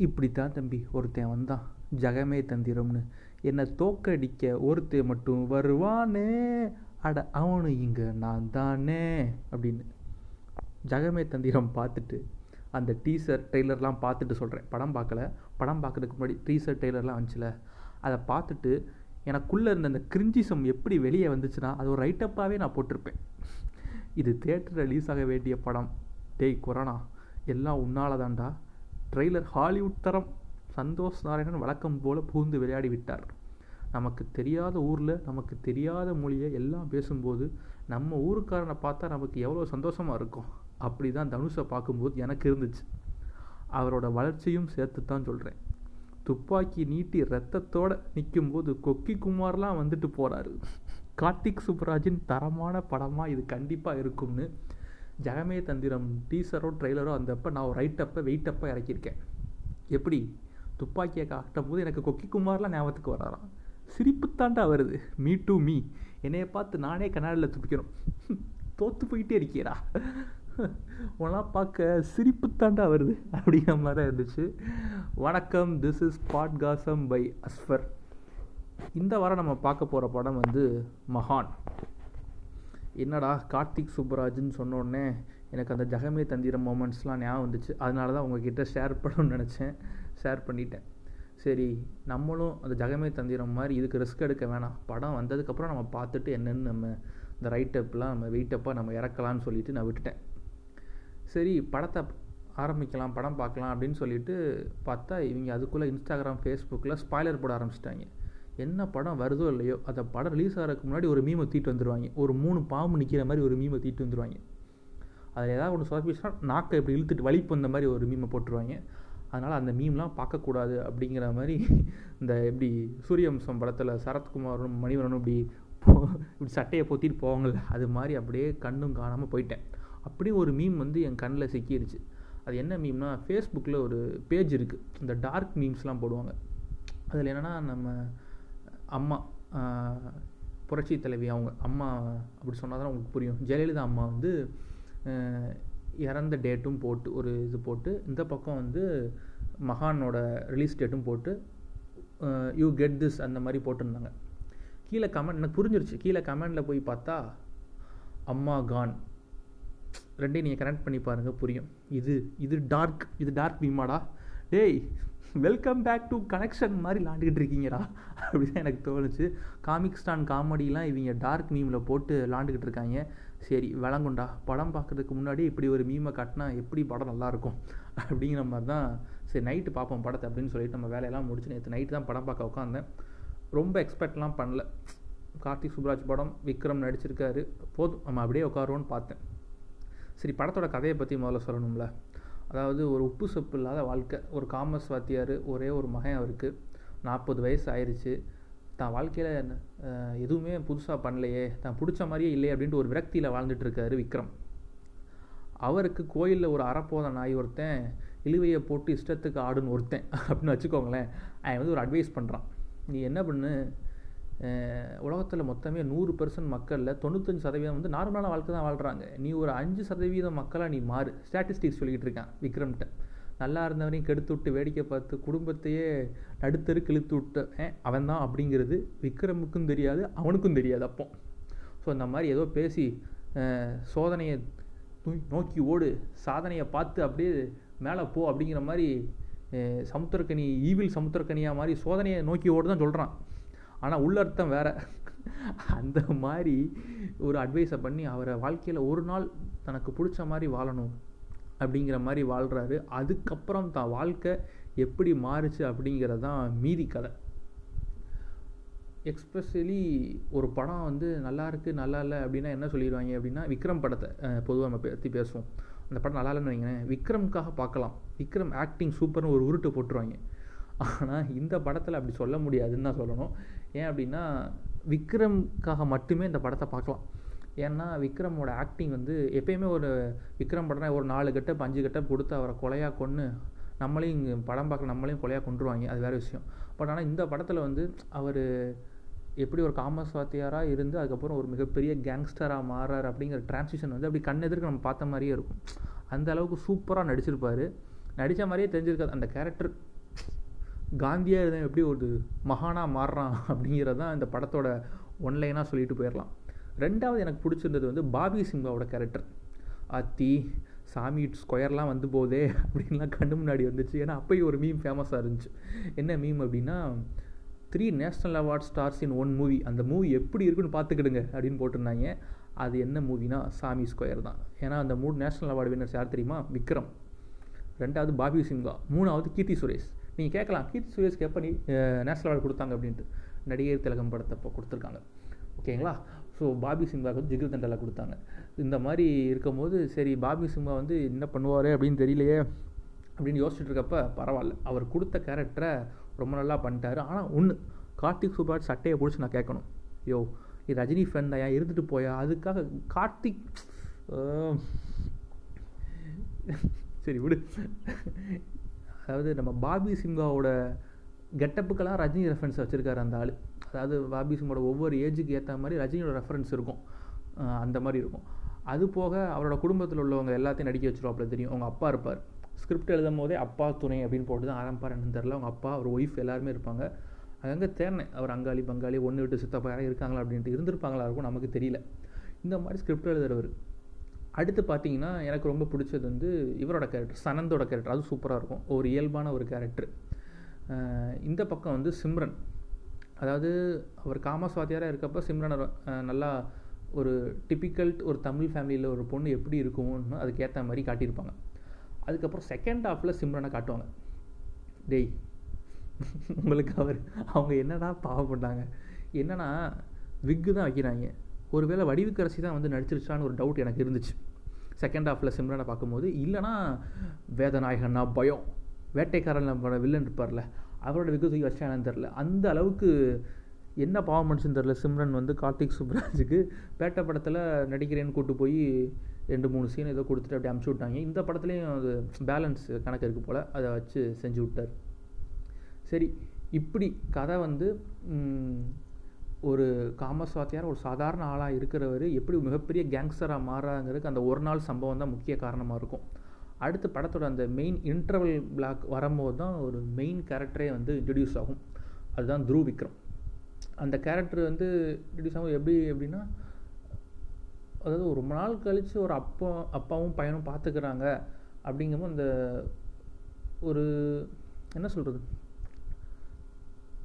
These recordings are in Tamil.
இப்படித்தான் தம்பி ஒருத்தன் வந்தான். ஜகமே தந்திரம்னு. என்னை தோக்கடிக்க ஒருத்தன் மட்டும் வருவானே? அட அவனு இங்கே நான் தானே? அப்படின்னு. ஜகமே தந்திரம் பார்த்துட்டு அந்த டீசர் ட்ரெய்லர்லாம் பார்த்துட்டு சொல்கிறேன் படம் பார்க்கல. படம் பார்க்கறதுக்கு முன்னாடி டீசர் ட்ரெய்லர்லாம் வந்துச்சுல? அதை பார்த்துட்டு எனக்குள்ளே இருந்த அந்த கிரிஞ்சிசம் எப்படி வெளியே வந்துச்சுன்னா அது ஒரு ரைட்டப்பாகவே நான் போட்டிருப்பேன். இது தேட்டர் ரிலீஸ் ஆக வேண்டிய படம். டேய் கொரோனா. எல்லாம் உன்னால தான்டா ட்ரெய்லர் ஹாலிவுட் தரம் சந்தோஷ் நாராயணன் வழக்கம் போல் புகுந்து விளையாடி விட்டார் நமக்கு தெரியாத ஊரில் நமக்கு தெரியாத மொழியை எல்லாம் பேசும்போது நம்ம ஊருக்காரனை பார்த்தா நமக்கு எவ்வளோ சந்தோஷமாக இருக்கும். அப்படி தான் தனுஷை பார்க்கும்போது எனக்கு இருந்துச்சு. அவரோட வளர்ச்சியும் சேர்த்து தான் சொல்கிறேன் துப்பாக்கி நீட்டி ரத்தத்தோடு நிற்கும்போது கொக்கி குமார்லாம் வந்துட்டு போகிறாரு கார்த்திக் சுப்ராஜின் தரமான படமாக இது கண்டிப்பாக இருக்கும்னு ஜெகமே தந்திரம் டீசரோ ட்ரெய்லரோ அந்தப்போ நான் ஒரு ரைட்டப்பை வெயிட்டப்பை இறக்கியிருக்கேன். எப்படி? துப்பாக்கியை காட்டும் போது எனக்கு கொக்கி குமார்லாம் ஞாபகத்துக்கு வராராம். சிரிப்புத்தாண்டா வருது. மீ டு மீ என்னைய பார்த்து நானே கண்ணாடியில் துப்பிக்கணும். தோற்று போயிட்டே இருக்கீரா உனலாம் பார்க்க சிரிப்புத்தாண்டா வருது. அப்படிங்கிற மாதிரி தான் இருந்துச்சு. வணக்கம். This is podcast by Asfar இந்த வாரம் நம்ம பார்க்க போகிற படம் வந்து மகான். என்னடா கார்த்திக் சுப்பராஜ்னு சொன்னோடனே எனக்கு அந்த ஜெகமே தந்திரம் மூமெண்ட்ஸ்லாம் ஞாபகம் வந்துச்சு. அதனால தான் உங்ககிட்ட ஷேர் பண்ணணும்னு நினச்சேன். ஷேர் பண்ணிட்டேன். சரி நம்மளும் அந்த ஜெகமே தந்திரம் மாதிரி இதுக்கு ரிஸ்க் எடுக்க வேணாம். படம் வந்ததுக்கப்புறம் நம்ம பார்த்துட்டு என்னென்னு நம்ம இந்த ரைட்டப்லாம் நம்ம வெயிட்டப்பாக நம்ம இறக்கலாம்னு சொல்லிட்டு நான் விட்டுட்டேன். சரி படத்தை ஆரம்பிக்கலாம் படம் பார்க்கலாம் அப்படின்னு சொல்லிட்டு பார்த்தா இவங்க அதுக்குள்ளே இன்ஸ்டாகிராம் ஃபேஸ்புக்கில் ஸ்பாய்லர் போட ஆரம்பிச்சிட்டாங்க. என்ன படம் வருதோ இல்லையோ அந்த படம் ரிலீஸ் ஆகிறதுக்கு முன்னாடி ஒரு மீமை தீட்டு வந்துடுவாங்க ஒரு மூணு பாம்பு நிற்கிற மாதிரி ஒரு மீமை தீட்டு வந்துடுவாங்க அதில் ஏதாவது ஒன்று சொதப்பிச்சுனா நாக்கை இப்படி இழுத்துட்டு வலிப்பு வந்த மாதிரி ஒரு மீமை போட்டுருவாங்க. அதனால் அந்த மீம்லாம் பார்க்கக்கூடாது அப்படிங்கிற மாதிரி இந்த எப்படி சூரியவம்சம் படத்தில் சரத்குமாரும் மணிவரனும் இப்படி போ இப்படி சட்டையை போத்திட்டு போவாங்கள்ல அது மாதிரி அப்படியே கண்ணும் காணாமல் போயிட்டேன். அப்படியே ஒரு மீம் வந்து என் கண்ணில் சிக்கிடுச்சு அது என்ன மீம்னா ஃபேஸ்புக்கில் ஒரு பேஜ் இருக்குது இந்த டார்க் மீம்ஸ்லாம் போடுவாங்க. அதில் என்னென்னா நம்ம அம்மா புரட்சி தலைவி அவங்க அம்மா அப்படி சொன்னால் தான் உங்களுக்கு புரியும். ஜெயலலிதா அம்மா வந்து இறந்த டேட்டும் போட்டு ஒரு இது போட்டு இந்த பக்கம் வந்து மகானோட ரிலீஸ் டேட்டும் போட்டு யூ கெட் திஸ் அந்த மாதிரி போட்டிருந்தாங்க. கீழே கமெண்ட் எனக்கு புரிஞ்சிருச்சு. கீழே கமெண்டில் போய் பார்த்தா அம்மா கான் ரெண்டையும் நீங்கள் கனெக்ட் பண்ணி பாருங்கள் புரியும். இது இது டார்க் இது டார்க் பீமாடா டேய் வெல்கம் பேக் டு கனெக்ஷன் மாதிரி விளாண்டுக்கிட்டு இருக்கீங்கடா. அப்படின்னு எனக்கு தோணுச்சு. காமிக்ஸ்டான் காமெடிலாம் இவங்க டார்க் மீமில் போட்டு விளாண்டுக்கிட்டு இருக்காங்க. சரி விளங்குண்டா படம் பார்க்குறதுக்கு முன்னாடி இப்படி ஒரு மீமை காட்டினா எப்படி படம் நல்லாயிருக்கும்? அப்படிங்கிற மாதிரி தான் சரி நைட்டு பார்ப்போம் படத்தை அப்படின்னு சொல்லிட்டு நம்ம வேலையெல்லாம் முடிச்சு நேற்று நைட்டு தான் படம் பார்க்க உட்காந்தேன். ரொம்ப எக்ஸ்பெக்ட்லாம் பண்ணல. கார்த்திக் சுப்ராஜ் படம் விக்ரம் நடிச்சிருக்காரு. போதும் நம்ம அப்படியே உட்காருவோன்னு பார்த்தேன். சரி படத்தோட கதையை பற்றி முதல்ல சொல்லணும்ல? அதாவது ஒரு உப்பு சொப்பு இல்லாத வாழ்க்கை. ஒரு காமர்ஸ் வாத்தியார் ஒரே ஒரு மகன் அவருக்கு. நாற்பது வயசு ஆயிடுச்சு தான் வாழ்க்கையில் எதுவுமே புதுசாக பண்ணலையே. தான் பிடிச்ச மாதிரியே இல்லையே அப்படின்ட்டு ஒரு விரக்தியில் வாழ்ந்துட்டுருக்காரு விக்ரம். அவருக்கு கோயிலில் ஒரு அறப்போத நாய் ஒருத்தன் இழுவையை போட்டு இஷ்டத்துக்கு ஆடுன்னு ஒருத்தன். அப்படின்னு வச்சுக்கோங்களேன். அவன் வந்து ஒரு அட்வைஸ் பண்ணுறான் நீ என்ன பண்ணு? உலகத்தில் மொத்தமே நூறு பர்சன்ட் மக்களில் தொண்ணூத்தஞ்சு சதவீதம் வந்து நார்மலான வாழ்க்கை தான் வாழ்கிறாங்க நீ ஒரு அஞ்சு சதவீதம் மக்களாக நீ மாறு. ஸ்டாட்டிஸ்டிக்ஸ் சொல்லிக்கிட்டு இருக்கான் விக்ரம்கிட்ட. நல்லா இருந்தவனையும் கெடுத்து விட்டு வேடிக்கை பார்த்து குடும்பத்தையே நடுத்தரு கிழித்து விட்ட அவன் தான் அப்படிங்கிறது விக்ரமுக்கும் தெரியாது அவனுக்கும் தெரியாது அப்போ. ஸோ இந்த மாதிரி ஏதோ பேசி சோதனையை நோக்கி ஓடு. சாதனையை பார்த்து அப்படியே மேலே போ அப்படிங்கிற மாதிரி சமுத்திரக்கணி ஈவில் சமுத்திரக்கணியாக மாதிரி சோதனையை நோக்கி ஓடு தான் சொல்கிறான் ஆனால் உள்ளர்த்தம் வேறு. அந்த மாதிரி ஒரு அட்வைஸை பண்ணி அவரை வாழ்க்கையில் ஒரு நாள் தனக்கு பிடிச்ச மாதிரி வாழணும் அப்படிங்கிற மாதிரி வாழ்கிறாரு அதுக்கப்புறம் தான் வாழ்க்கை எப்படி மாறுச்சு அப்படிங்கிறது தான் மீதி கதை. எக்ஸ்பெஷலி ஒரு படம் வந்து நல்லா இருக்குது நல்லா இல்லை அப்படின்னா என்ன சொல்லிடுவாங்க அப்படின்னா விக்ரம் படத்தை பொதுவாக நம்ம பற்றி பேசுவோம். அந்த படம் நல்லா இல்லைன்னு வைங்களேன் விக்ரம்காக பார்க்கலாம். விக்ரம் ஆக்டிங் சூப்பர்னு ஒரு உருட்டு போட்டுருவாங்க. ஆனால் இந்த படத்தில் அப்படி சொல்ல முடியாதுன்னு தான் சொல்லணும். ஏன் அப்படின்னா விக்ரம்காக மட்டுமே இந்த படத்தை பார்க்கலாம். ஏன்னா விக்ரமோட ஆக்டிங் வந்து எப்பயுமே ஒரு விக்ரம் படம்னா ஒரு நாலு கட்டப் அஞ்சு கட்டப் கொடுத்து அவரை கொலையாக கொன்று நம்மளையும் இங்கே படம் பார்க்க நம்மளையும் கொலையாக கொண்டுருவாங்க அது வேறு விஷயம். பட் ஆனால் இந்த படத்தில் வந்து அவர் எப்படி ஒரு காமர்ஸ் வாத்தியாராக இருந்து அதுக்கப்புறம் ஒரு மிகப்பெரிய கேங்ஸ்டராக மாறார் அப்படிங்கிற டிரான்சிஷன் வந்து அப்படி கண்ணெதிர்க்கு நம்ம பார்த்த மாதிரியே இருக்கும். அந்த அளவுக்கு சூப்பராக நடிச்சிருப்பார். நடித்த மாதிரியே தெரிஞ்சிருக்காது. அந்த கேரக்டர் காந்தியாக தான் எப்படி ஒரு மகானாக மாறுறான் அப்படிங்கிறது தான் இந்த படத்தோட ஒன்லைனாக சொல்லிட்டு போயிடலாம் ரெண்டாவது எனக்கு பிடிச்சிருந்தது வந்து பாபி சிங்காவோட கேரக்டர் அத்தி சாமி ஸ்கொயர்லாம் வந்து போதே அப்படின்லாம் கண்ணு முன்னாடி வந்துச்சு. ஏன்னா அப்போயும் ஒரு மீம் ஃபேமஸாக இருந்துச்சு. என்ன மீம் அப்படின்னா three national award stars in one movie அந்த மூவி எப்படி இருக்குன்னு பார்த்துக்கிடுங்க அப்படின்னு போட்டிருந்தாங்க. அது என்ன மூவினா சாமி ஸ்கொயர் தான். ஏன்னா அந்த மூணு நேஷ்னல் அவார்டு வின்னர்ஸ் யார் தெரியுமா? விக்ரம். ரெண்டாவது பாபி சிங்கா மூணாவது கீர்த்தி சுரேஷ். நீங்கள் கேட்கலாம். கீர்த்தி சுரேஷ்க்கு எப்போ நீ நேஷ்னல் அவார்டு கொடுத்தாங்க அப்படின்ட்டு. நடிகர் திலகம் படத்தப்போ கொடுத்துருக்காங்க. ஓகேங்களா? ஸோ பாபி சிம்ஹாவுக்கு வந்து ஜிகிர் தண்டலா கொடுத்தாங்க. இந்த மாதிரி இருக்கும்போது சரி பாபி சிம்மா வந்து என்ன பண்ணுவார் அப்படின்னு தெரியலையே அப்படின்னு யோசிச்சுட்டு இருக்கப்ப பரவாயில்ல. அவர் கொடுத்த கேரக்டரை ரொம்ப நல்லா பண்ணிட்டாரு. ஆனால் ஒன்று கார்த்திக் சுப்ராஜ் சட்டையை பிடிச்சி நான் கேட்கணும். யோ நீ ரஜினி ஃப்ரெண்ட் தான் இருந்துட்டு போயா? அதுக்காக கார்த்திக் சரி விடு. அதாவது நம்ம பாபி சிங்காவோட கெட்டப்புக்கெல்லாம் ரஜினி ரெஃபரன்ஸ் வச்சுருக்காரு அந்த ஆள். அதாவது பாபி சிம்மோட ஒவ்வொரு ஏஜுக்கு ஏற்ற மாதிரி ரஜினியோட ரெஃபரன்ஸ் இருக்கும். அந்த மாதிரி இருக்கும். அது போக அவரோட குடும்பத்தில் உள்ளவங்க எல்லாத்தையும் நடிக்க வச்சிருவாப்புல தெரியும். அவங்க அப்பா இருப்பார். ஸ்கிரிப்ட் எழுதும் போதே அப்பா துணை அப்படின்னு போட்டு தான் ஆரம்பிப்பார் என்னன்னு தெரில அவங்க அப்பா அவர் ஒய்ஃப் எல்லாருமே இருப்பாங்க. அங்கங்கே தேர்னேன் அவர் அங்காளி பங்காளி ஒன்று விட்டு சித்தப்பா யாரும் இருக்காங்களா அப்படின்ட்டு இருந்திருப்பாங்களா இருக்கும் நமக்கு தெரியல. இந்த மாதிரி ஸ்கிரிப்ட் எழுதுறவர். அடுத்து பார்த்தீங்கன்னா எனக்கு ரொம்ப பிடிச்சது வந்து இவரோட கேரக்டர் சனந்தோட கேரக்டர் அது சூப்பராக இருக்கும். ஒரு இயல்பான ஒரு கேரக்டர் இந்த பக்கம் வந்து சிம்ரன். அதாவது அவர் காமஸ்வாதியாராக இருக்கப்போ சிம்ரன் நல்லா ஒரு டிப்பிக்கல் ஒரு தமிழ் ஃபேமிலியில் ஒரு பொண்ணு எப்படி இருக்கும்னு அதுக்கேற்ற மாதிரி காட்டியிருப்பாங்க. அதுக்கப்புறம் செகண்ட் ஹாஃபில் சிம்ரனை காட்டுவாங்க. டேய் உங்களுக்கு அவர் அவங்க என்னடா பாவப்பட்டாங்க என்னென்னா என்னன்னா விக்கு தான் வைக்கிறாங்க. ஒருவேளை வடிவுக்கரசி தான் வந்து நடிச்சிருச்சான்னு ஒரு டவுட் எனக்கு இருந்துச்சு. செகண்ட் ஹாஃபில் சிம்ரனை பார்க்கும்போது இல்லைனா வேதநாயகன்னா பயம். வேட்டைக்காரன் வில்லன் இருப்பார்ல அவரோட விக்கு தூக்கி வச்சானு தெரில அந்த அளவுக்கு என்ன பாவம் மனுஷன் தெரில சிம்ரன் வந்து கார்த்திக் சுப்ராஜுக்கு பேட்டை படத்தில் நடிக்கிறேன்னு கூட்டு போய் ரெண்டு மூணு சீன் ஏதோ கொடுத்துட்டு அப்படி அமுச்சு விட்டாங்க. இந்த படத்துலேயும் அது பேலன்ஸ் கணக்கு இருக்குது போல். அதை வச்சு செஞ்சு விட்டார். சரி இப்படி கதை வந்து ஒரு காமஸ்வாத்தியார் ஒரு சாதாரண ஆளாக இருக்கிறவர் எப்படி மிகப்பெரிய கேங்ஸ்டராக மாறாங்கிறதுக்கு அந்த ஒரு நாள் சம்பவம் தான் முக்கிய காரணமாக இருக்கும். அடுத்து படத்தோட அந்த மெயின் இன்டர்வல் பிளாக் வரும்போது தான் ஒரு மெயின் கேரக்டரே வந்து இன்ட்ரடியூஸ் ஆகும். அதுதான் த்ரூ விக்ரம். அந்த கேரக்டர் வந்து இன்ட்ரடியூஸ் ஆகும். எப்படி எப்படின்னா அதாவது ரொம்ப நாள் கழித்து ஒரு அப்பா அப்பாவும் பையனும் பார்த்துக்கிறாங்க அப்படிங்கும்போது அந்த ஒரு என்ன சொல்கிறது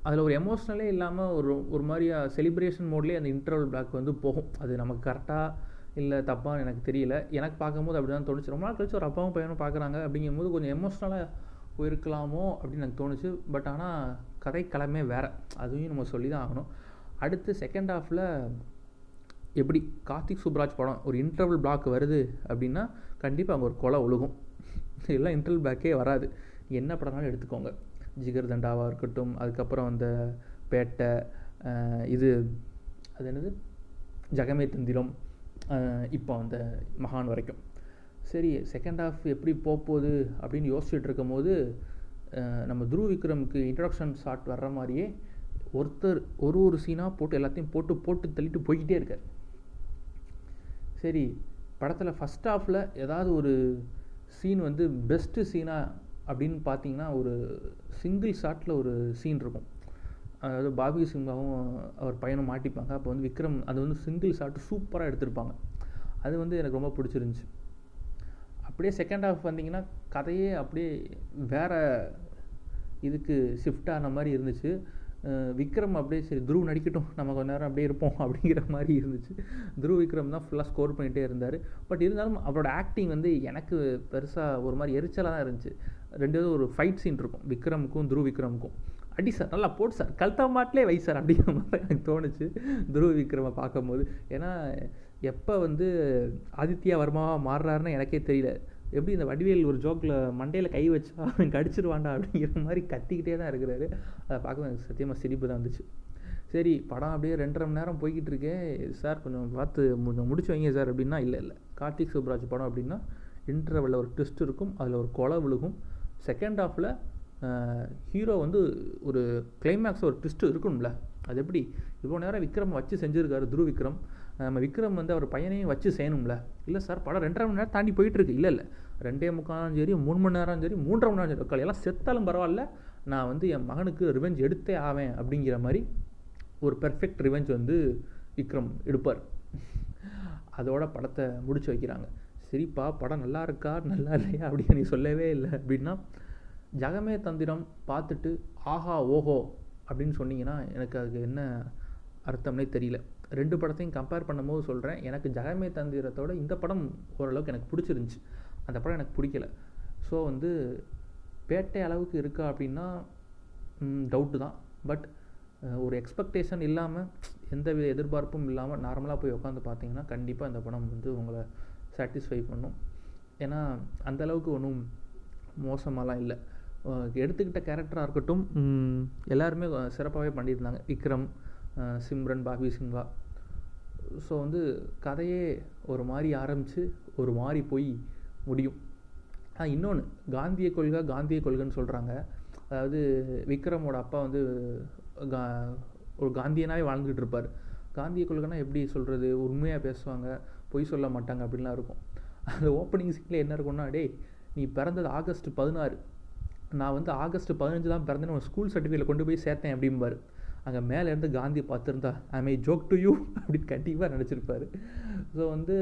அதில் ஒரு எமோஷ்னலே இல்லாமல் ஒரு ஒரு மாதிரியா செலிப்ரேஷன் மோட்லேயே அந்த இன்டர்வல் பிளாக் வந்து போகும். அது நமக்கு கரெக்டாக இல்லை தப்பான்னு எனக்கு தெரியல. எனக்கு பார்க்கும்போது அப்படி தான் தோணுச்சு. ரொம்ப நாள் கழிச்சு ஒரு அப்பாவும் பையனும் பார்க்குறாங்க. அப்படிங்கும்போது கொஞ்சம் எமோஷ்னலாக போயிருக்கலாமோ அப்படின்னு எனக்கு தோணுச்சு. பட் ஆனால் கதை கிளமே வேறு. அதையும் நம்ம சொல்லி தான் ஆகணும். அடுத்து செகண்ட் ஹாஃபில் எப்படி கார்த்திக் சுப்ராஜ் படம் ஒரு இன்டர்வல் பிளாக் வருது அப்படின்னா கண்டிப்பாக அங்கே ஒரு கொலை ஒழுகும். இதெல்லாம் இன்டர்வல் பிளாக்கே வராது. என்ன படம்னாலும் எடுத்துக்கோங்க. ஜிகர் தண்டாவாக இருக்கட்டும் அதுக்கப்புறம் அந்த பேட்டை இது அது என்னது? ஜகமே தந்திரம் இப்போ அந்த மகான் வரைக்கும். சரி செகண்ட் ஹாஃப் எப்படி போகுது அப்படின்னு யோசிச்சுட்டு இருக்கும் போது நம்ம துருவ் விக்ரமுக்கு இன்ட்ரடக்ஷன் ஷாட் வர்ற மாதிரியே ஒருத்தர் ஒரு ஒரு சீனாக போட்டு எல்லாத்தையும் போட்டு போட்டு தள்ளிட்டு போய்கிட்டே இருக்கார். சரி படத்தில் ஃபஸ்ட் ஹாஃபில் ஏதாவது ஒரு சீன் வந்து பெஸ்ட்டு சீனாக அப்படின்னு பார்த்தீங்கன்னா ஒரு சிங்கிள் ஷாட்டில் ஒரு சீன் இருக்கும். அதாவது பாபி சிங்காவும் அவர் பையனும் மாட்டிப்பாங்க. அப்போ வந்து விக்ரம் அது வந்து சிங்கிள் ஷாட் சூப்பராக எடுத்திருப்பாங்க. அது வந்து எனக்கு ரொம்ப பிடிச்சிருந்துச்சி. அப்படியே செகண்ட் ஹாஃப் வந்தீங்கன்னா கதையே அப்படியே வேறு இதுக்கு ஷிஃப்ட் ஆன மாதிரி இருந்துச்சு. விக்ரம் அப்படியே சரி துருவ் நடிக்கட்டும். நம்ம கொஞ்ச நேரம் அப்படியே இருப்போம் அப்படிங்கிற மாதிரி இருந்துச்சு. துருவ் விக்ரம் தான் ஃபுல்லாக ஸ்கோர் பண்ணிகிட்டே இருந்தார். பட் இருந்தாலும் அவரோட ஆக்டிங் வந்து எனக்கு பெருசாக ஒரு மாதிரி எரிச்சலாக தான் இருந்துச்சு. ரெண்டு ஒரு ஃபைட் சீன் இருக்கும். விக்ரமுக்கும் துருவ் விக்ரமுக்கும். அடி சார் நல்லா போட்டு சார் கல்தா மாட்டிலே வை சார் அப்படிங்கிற மாதிரி எனக்கு தோணுச்சு. துருவ விக்ரமை பார்க்கும்போது. ஏன்னா எப்போ வந்து ஆதித்யா வர்மாவாக மாறுறாருன்னு எனக்கே தெரியல. எப்படி இந்த வடிவேல் ஒரு ஜோக்கில் மண்டையில் கை வச்சா அவன் கடிச்சிருவாண்டா அப்படிங்கிற மாதிரி கத்திக்கிட்டே தான் இருக்கிறாரு. அதை பார்க்க எனக்கு சத்தியமாக சிரிப்பு தான் இருந்துச்சு சரி படம் அப்படியே ரெண்டரை மணி நேரம் போய்கிட்டு இருக்கேன் சார் கொஞ்சம் பார்த்து கொஞ்சம் முடிச்சு வைங்க சார் அப்படின்னா இல்லை இல்லை. கார்த்திக் சுப்ராஜ் படம் அப்படின்னா இன்டர்வலில் ஒரு ட்விஸ்ட் இருக்கும். அதில் ஒரு கொலை விழுகும். செகண்ட் ஆஃபில் ஹீரோ வந்து ஒரு கிளைமேக்ஸ் ஒரு ட்விஸ்ட்டு இருக்கணும்ல. அது எப்படி? இவ்வளோ நேரம் விக்ரம் வச்சு செஞ்சுருக்காரு துரு விக்ரம். நம்ம விக்ரம் வந்து அவர் பையனையும் வச்சு செய்யணும்ல. இல்லை சார் படம் ரெண்டரை மணி நேரம் தாண்டி போயிட்டுருக்கு. இல்லை இல்லை. ரெண்டே முக்காலும் சரி மூணு மணி நேரம் சரி மூன்றரை மணி நேரம் சரி. எல்லாம் செத்தாலும் பரவாயில்ல. நான் வந்து என் மகனுக்கு ரிவெஞ்ச் எடுத்தே ஆவேன் அப்படிங்கிற மாதிரி ஒரு பெர்ஃபெக்ட் ரிவெஞ்ச் வந்து விக்ரம் எடுப்பார். அதோட படத்தை முடிச்சு வைக்கிறாங்க. சரிப்பா படம் நல்லா இருக்கா? நல்லா இல்லையா? அப்படின்னு நீ சொல்லவே இல்லை. அப்படின்னா ஜகமே தந்திரம் பார்த்துட்டு ஆஹா ஓஹோ அப்படின்னு சொன்னீங்கன்னா எனக்கு அதுக்கு என்ன அர்த்தம்னே தெரியல. ரெண்டு படத்தையும் கம்பேர் பண்ணும்போது சொல்கிறேன் எனக்கு ஜகமே தந்திரத்தோட இந்த படம் ஓரளவுக்கு எனக்கு பிடிச்சிருந்துச்சி. அந்த படம் எனக்கு பிடிக்கல. ஸோ வந்து பேட்டை அளவுக்கு இருக்கா? அப்படின்னா டவுட்டு தான். பட் ஒரு எக்ஸ்பெக்டேஷன் இல்லாமல் எந்த வித எதிர்பார்ப்பும் இல்லாமல் நார்மலாக போய் உட்காந்து பார்த்தீங்கன்னா கண்டிப்பாக இந்த படம் வந்து உங்களை சாட்டிஸ்ஃபை பண்ணும். ஏன்னா அந்தளவுக்கு ஒன்றும் மோசமாலாம் இல்லை. எடுத்துக்கிட்ட கேரக்டராக இருக்கட்டும் எல்லாருமே சிறப்பாகவே பண்ணியிருந்தாங்க. விக்ரம் சிம்ரன் பாபி சிங்வா ஸோ வந்து கதையே ஒரு மாதிரி ஆரம்பித்து ஒரு மாதிரி போய் முடியும். ஆனால் இன்னொன்று காந்திய கொள்கை காந்திய கொள்கைன்னு சொல்கிறாங்க அதாவது விக்ரமோட அப்பா வந்து கா ஒரு காந்தியனாகவே வாழ்ந்துகிட்டு இருப்பார். காந்திய கொள்கைனா எப்படி சொல்கிறது உண்மையாக பேசுவாங்க. பொய் சொல்ல மாட்டாங்க அப்படின்லாம் இருக்கும். அந்த ஓப்பனிங் சீனில் என்ன இருக்கும்னா டே நீ பிறந்தது ஆகஸ்ட் பதினாறு. நான் வந்து ஆகஸ்ட் பதினஞ்சு தான் பிறந்தேன்னு ஒரு ஸ்கூல் சர்டிஃபிகேட்டில் கொண்டு போய் சேர்த்தேன் அப்படிம்பார். அங்கே மேலே இருந்து காந்தி பார்த்துருந்தா I may joke to you அப்படின்னு கண்டிப்பாக நினச்சிருப்பார். ஸோ வந்து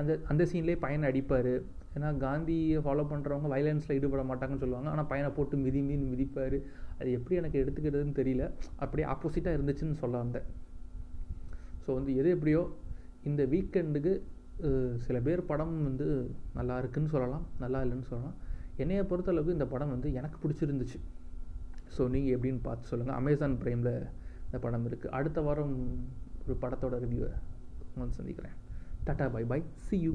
அந்த அந்த சீன்லேயே பையனை அடிப்பார். ஏன்னா காந்தியை ஃபாலோ பண்ணுறவங்க வயலன்ஸில் ஈடுபட மாட்டாங்கன்னு சொல்லுவாங்க. ஆனால் பையனை போட்டு மிதி மீன் மிதிப்பார். அது எப்படி எனக்கு எடுத்துக்கிறதுன்னு தெரியல. அப்படியே ஆப்போசிட்டாக இருந்துச்சுன்னு சொல்ல வந்தேன். ஸோ வந்து எது எப்படியோ இந்த வீக்கெண்டுக்கு சில பேர் படம் வந்து நல்லா இருக்குன்னு சொல்லலாம் நல்லா இல்லைன்னு சொல்லலாம். என்னையை பொறுத்தளவுக்கு இந்த படம் வந்து எனக்கு பிடிச்சிருந்துச்சு. ஸோ நீங்கள் எப்படின்னு பார்த்து சொல்லுங்கள் அமேசான் ப்ரைமில் இந்த படம் இருக்குது அடுத்த வாரம் ஒரு படத்தோட ரிவ்யூவை வந்து சந்திக்கிறேன். Tata bye bye see you